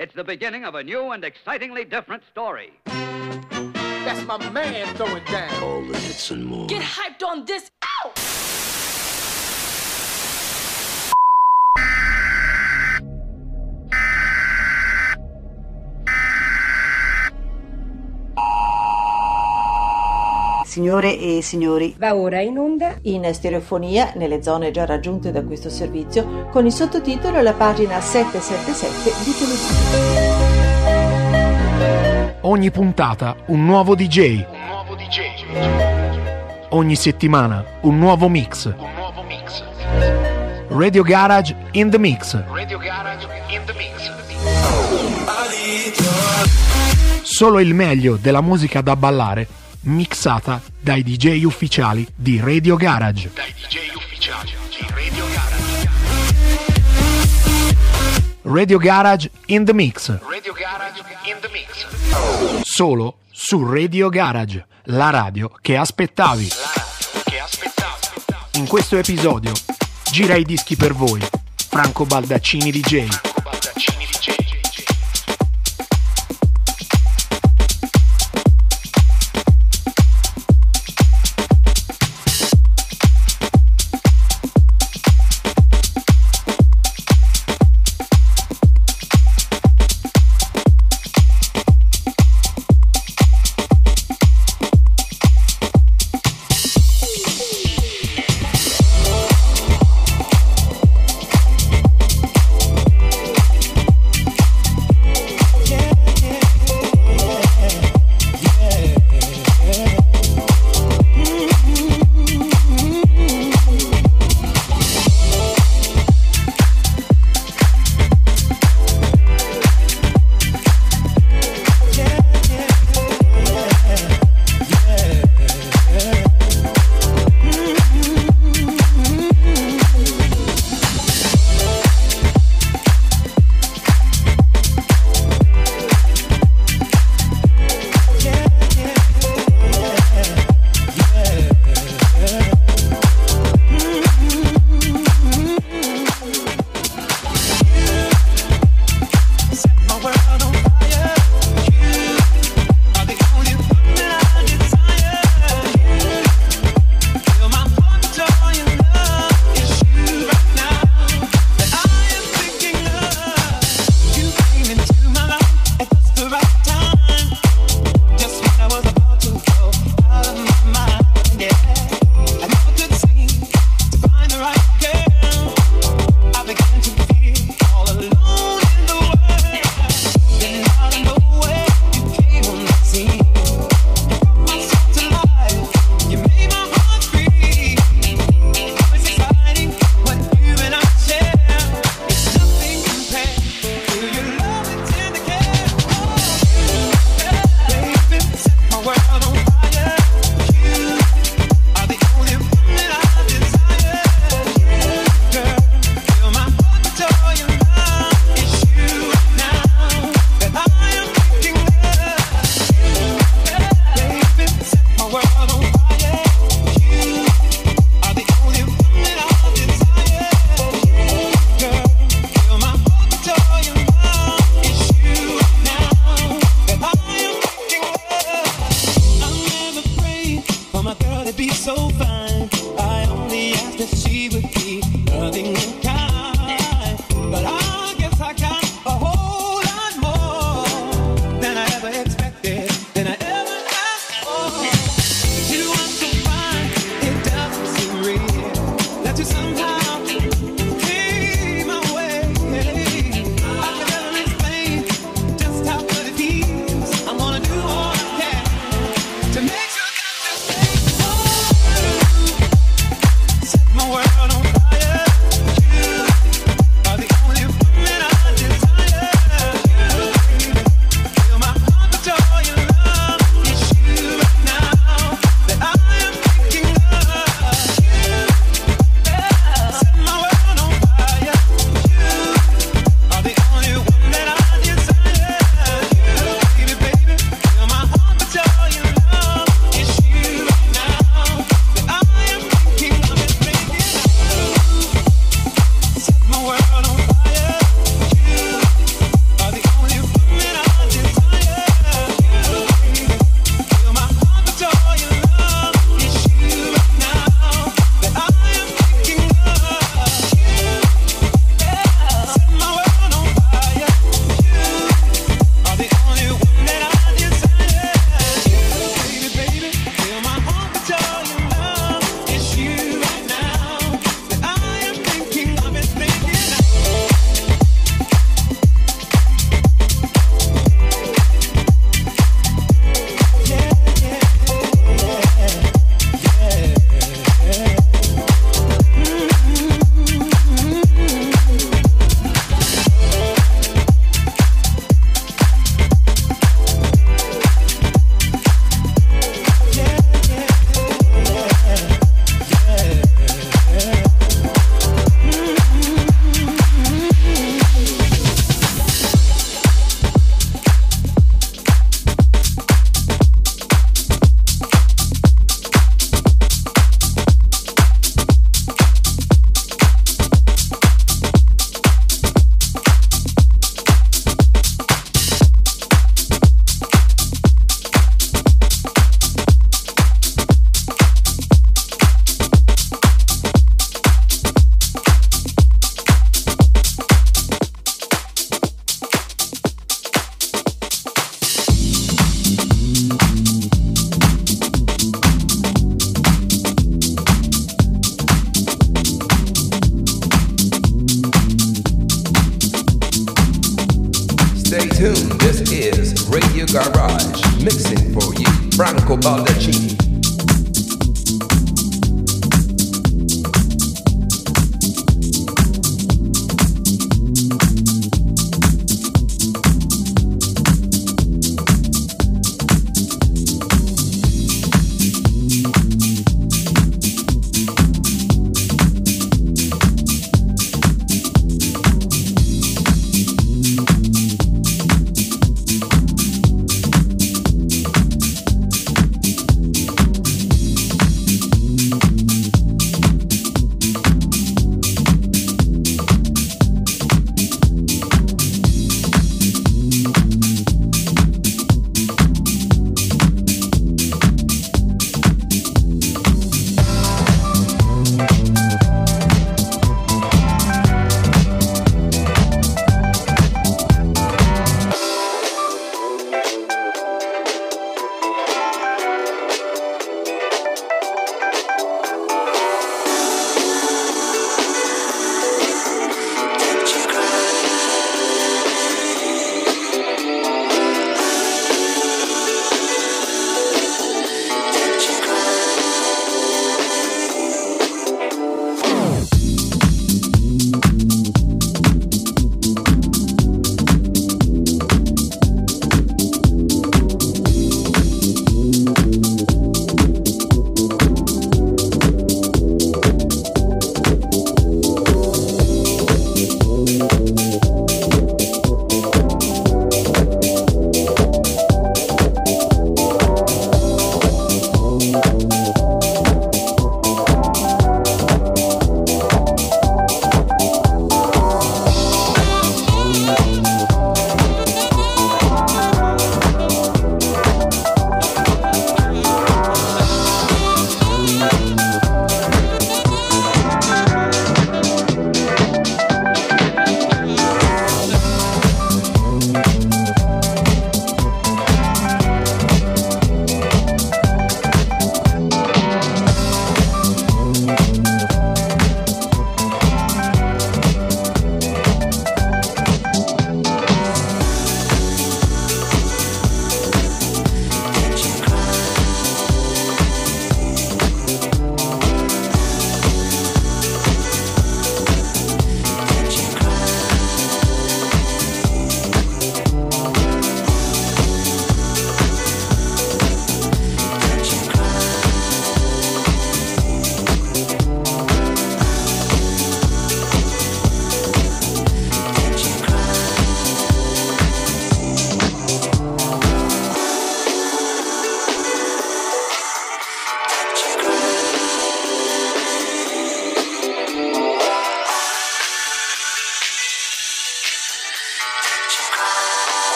It's the beginning of a new and excitingly different story. That's my man throwing down. All the hits and more. Get hyped on this. Signore e signori, Va ora in onda in stereofonia nelle zone già raggiunte da questo servizio con il sottotitolo alla pagina 777 di televisione. Ogni puntata un nuovo DJ. Ogni settimana un nuovo mix. Radio Garage in the Mix. Solo il meglio della musica da ballare mixata dai DJ ufficiali di Radio Garage. Radio Garage in the Mix. Solo su Radio Garage, la radio che aspettavi. In questo episodio gira i dischi per voi, Franco Baldaccini DJ.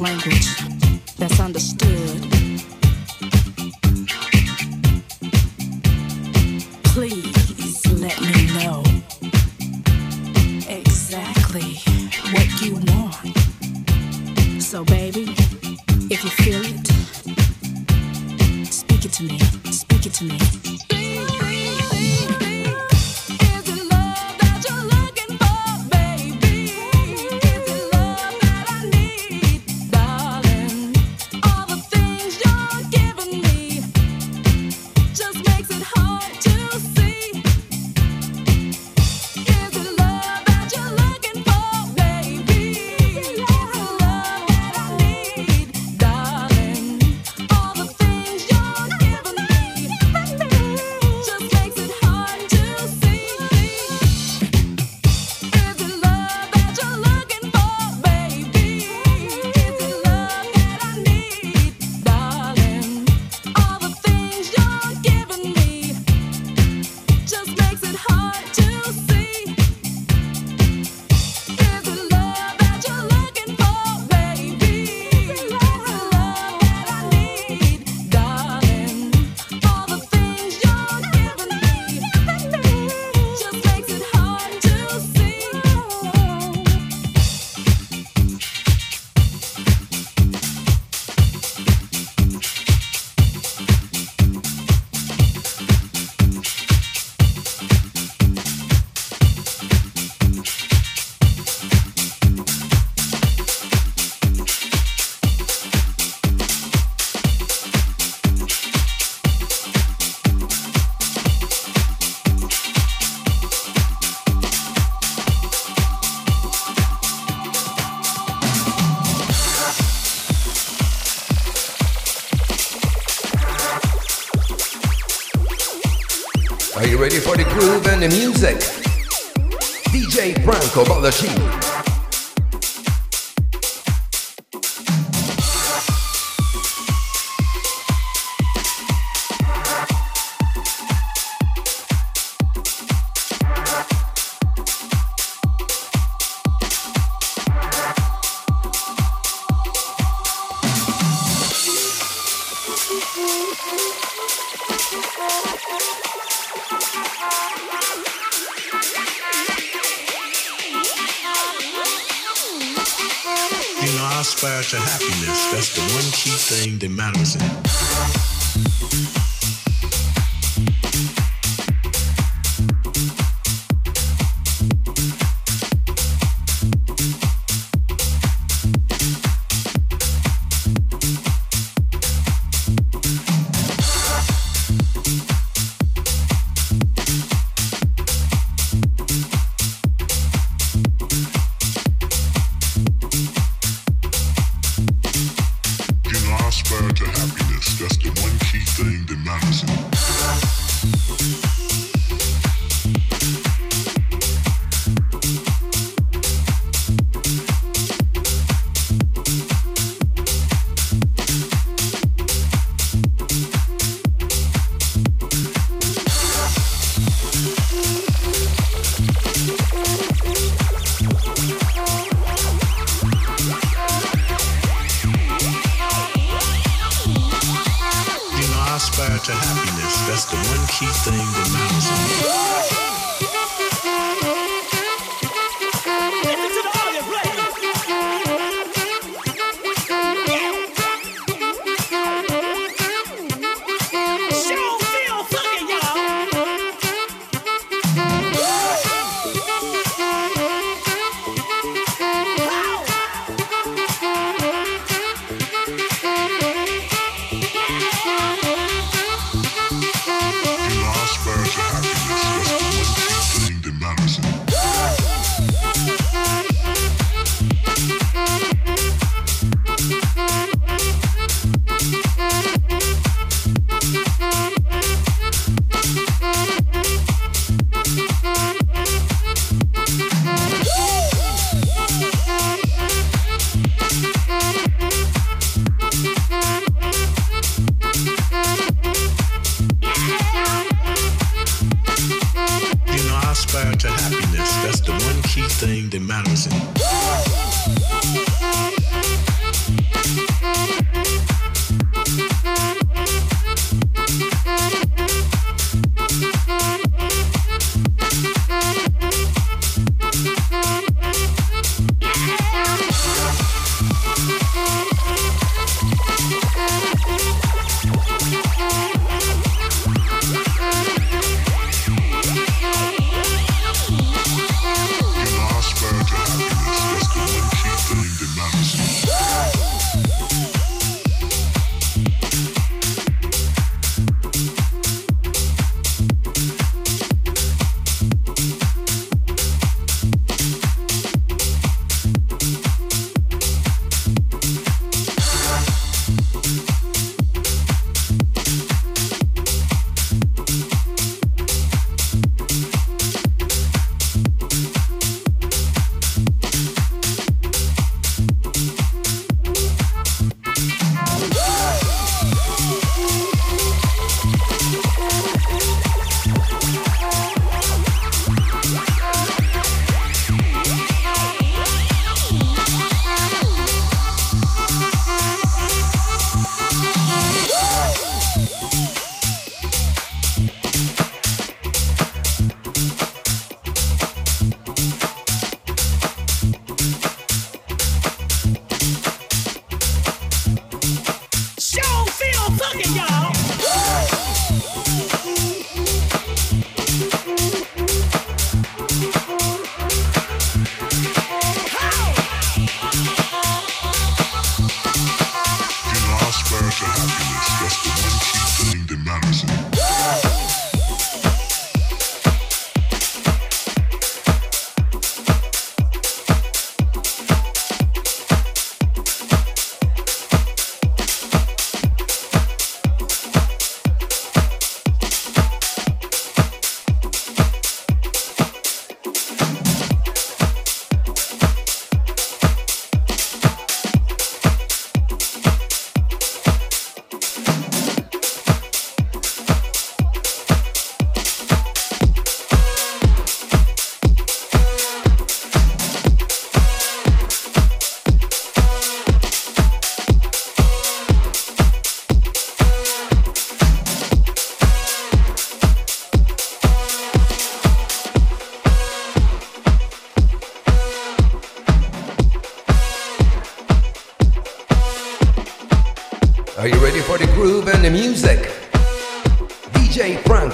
Language that's understood. Please let me and the music. DJ Franco Baldacci. that matters. to happiness. That's the one key thing that matters.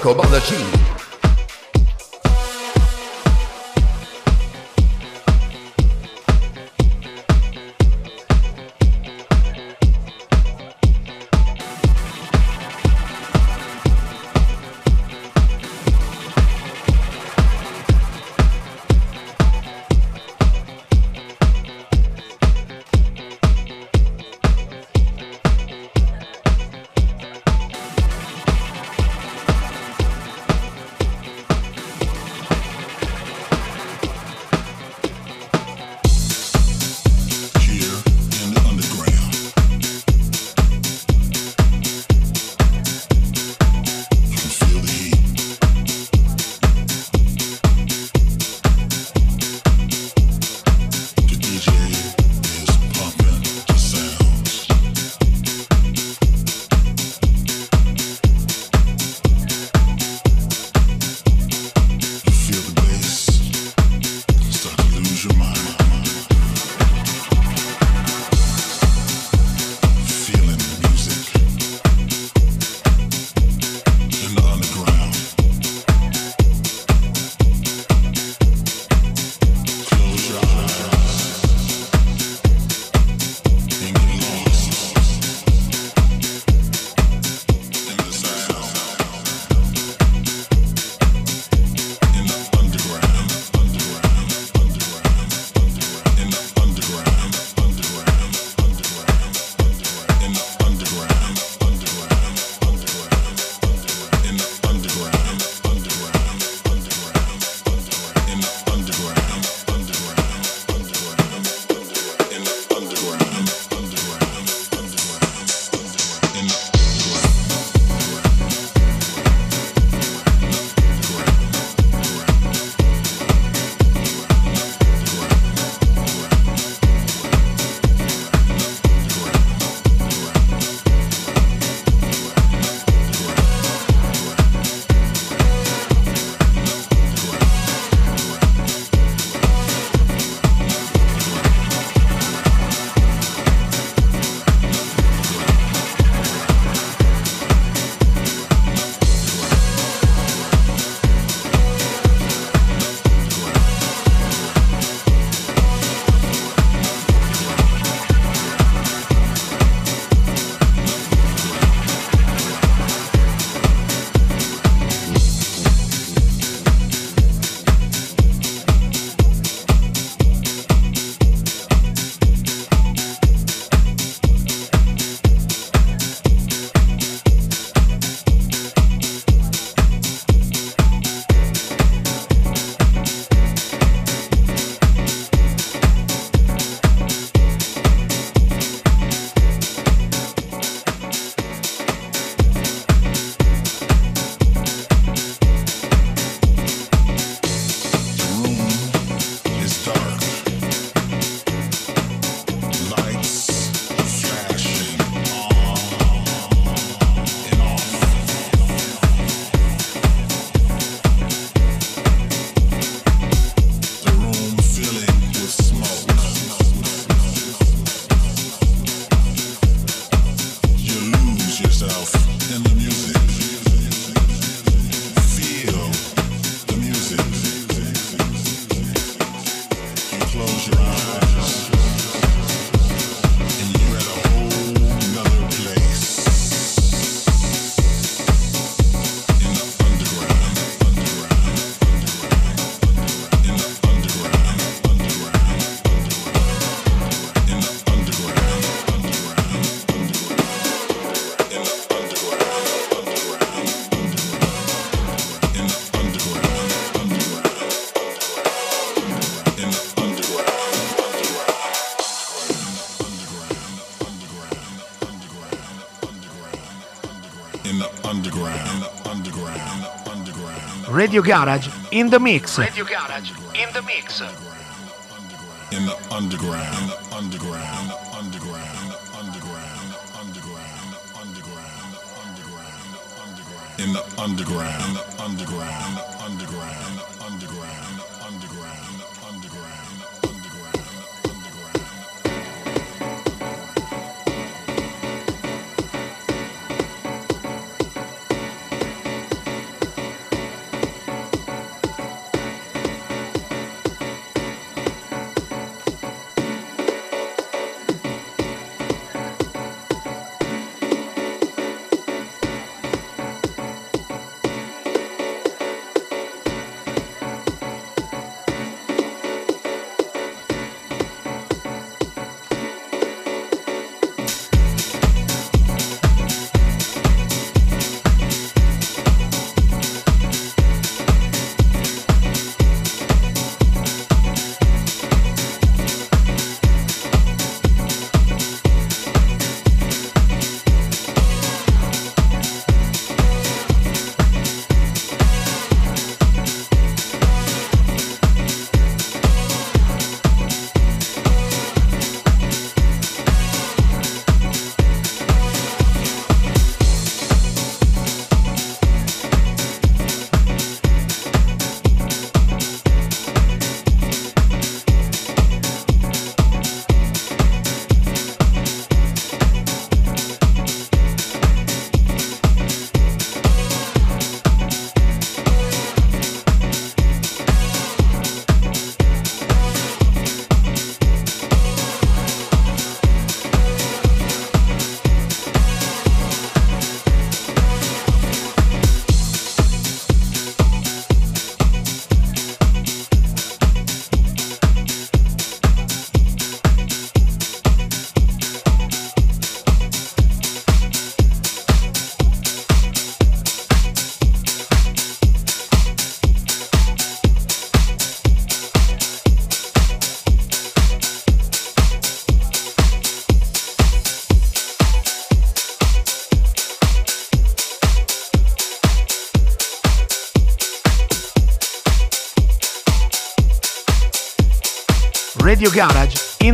DJ Franco Baldacci. Radio Garage in the mix. Radio Garage in the mix. In the underground, underground, underground, underground, underground, underground, underground, in the underground, underground, underground,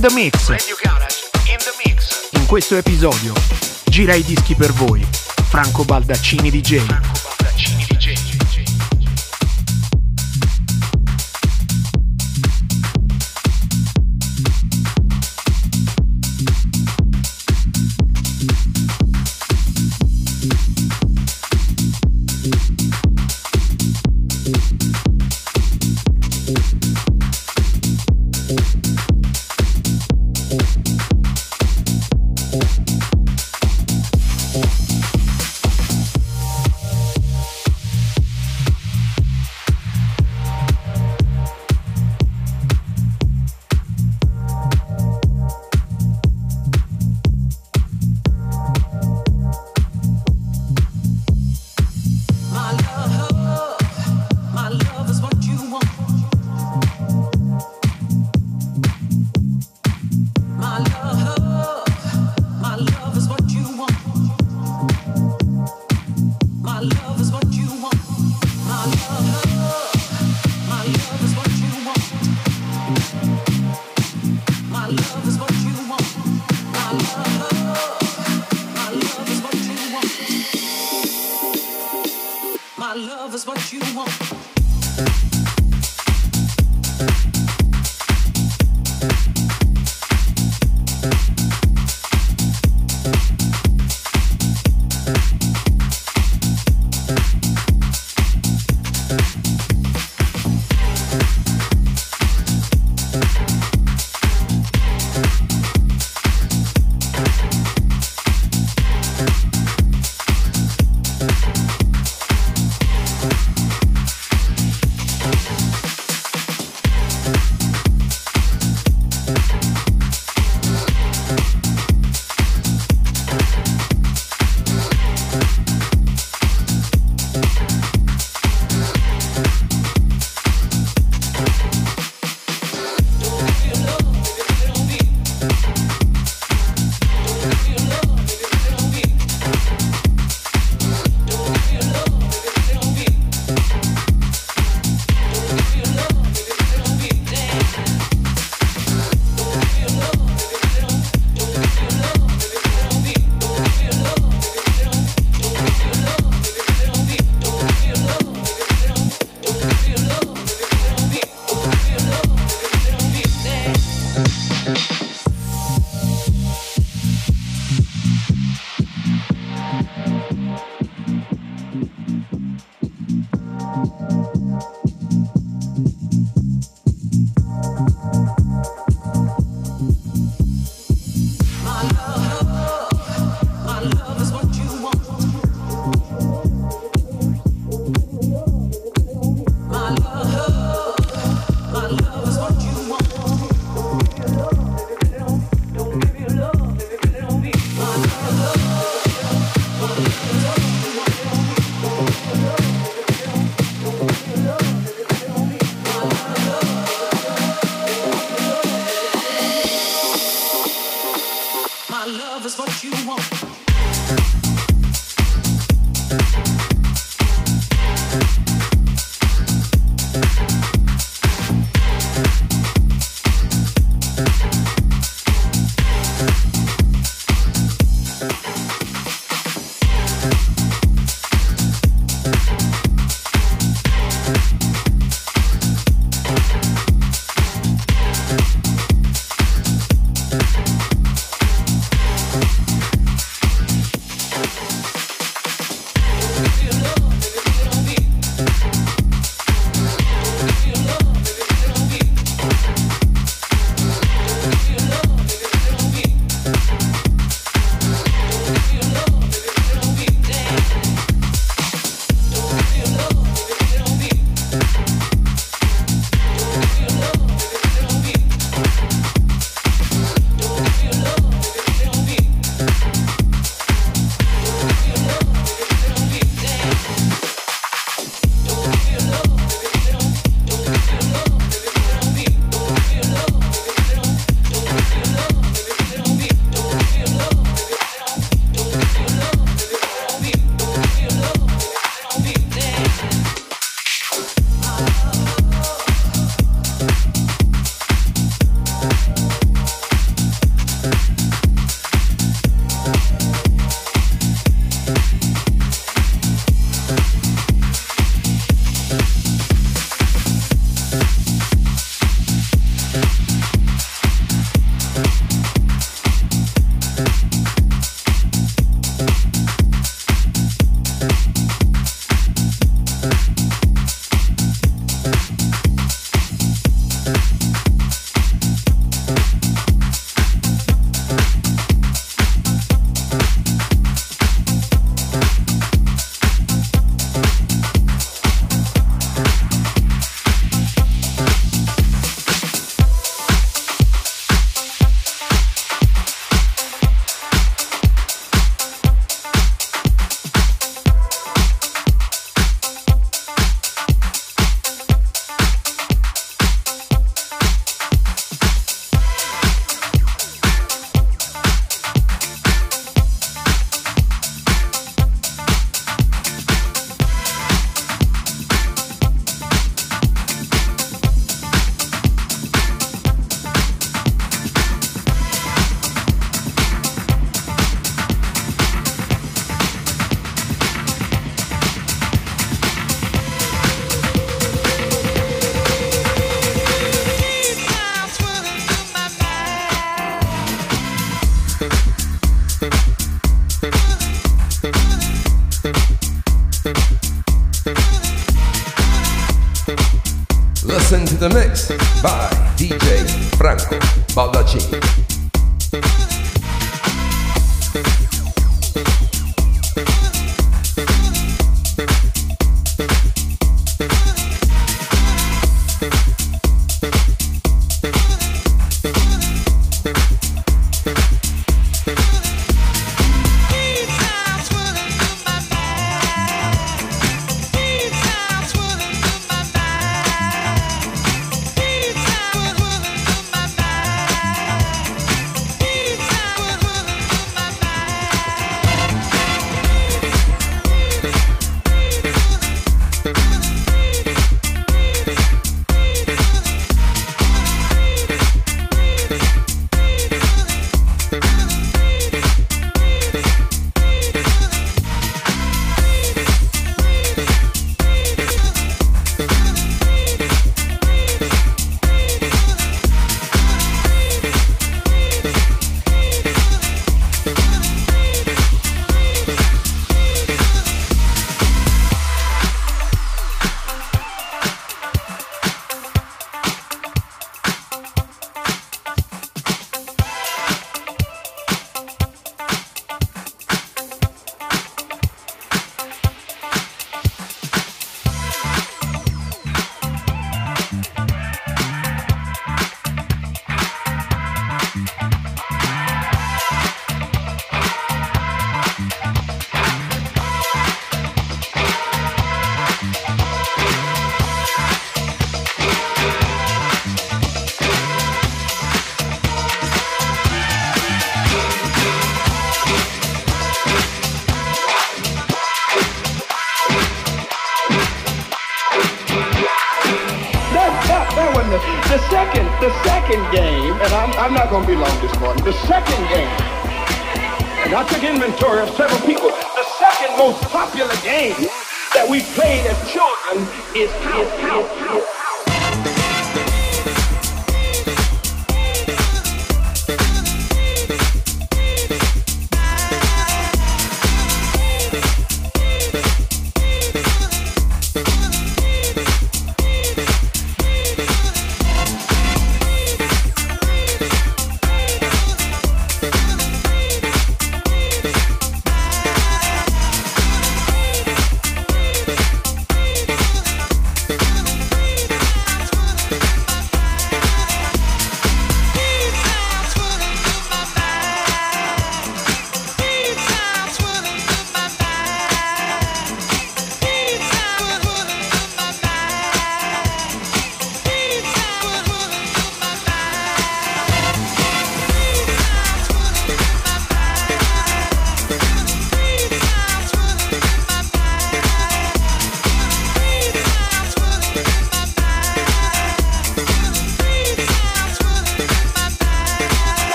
in the mix. In questo episodio gira i dischi per voi. Franco Baldaccini DJ.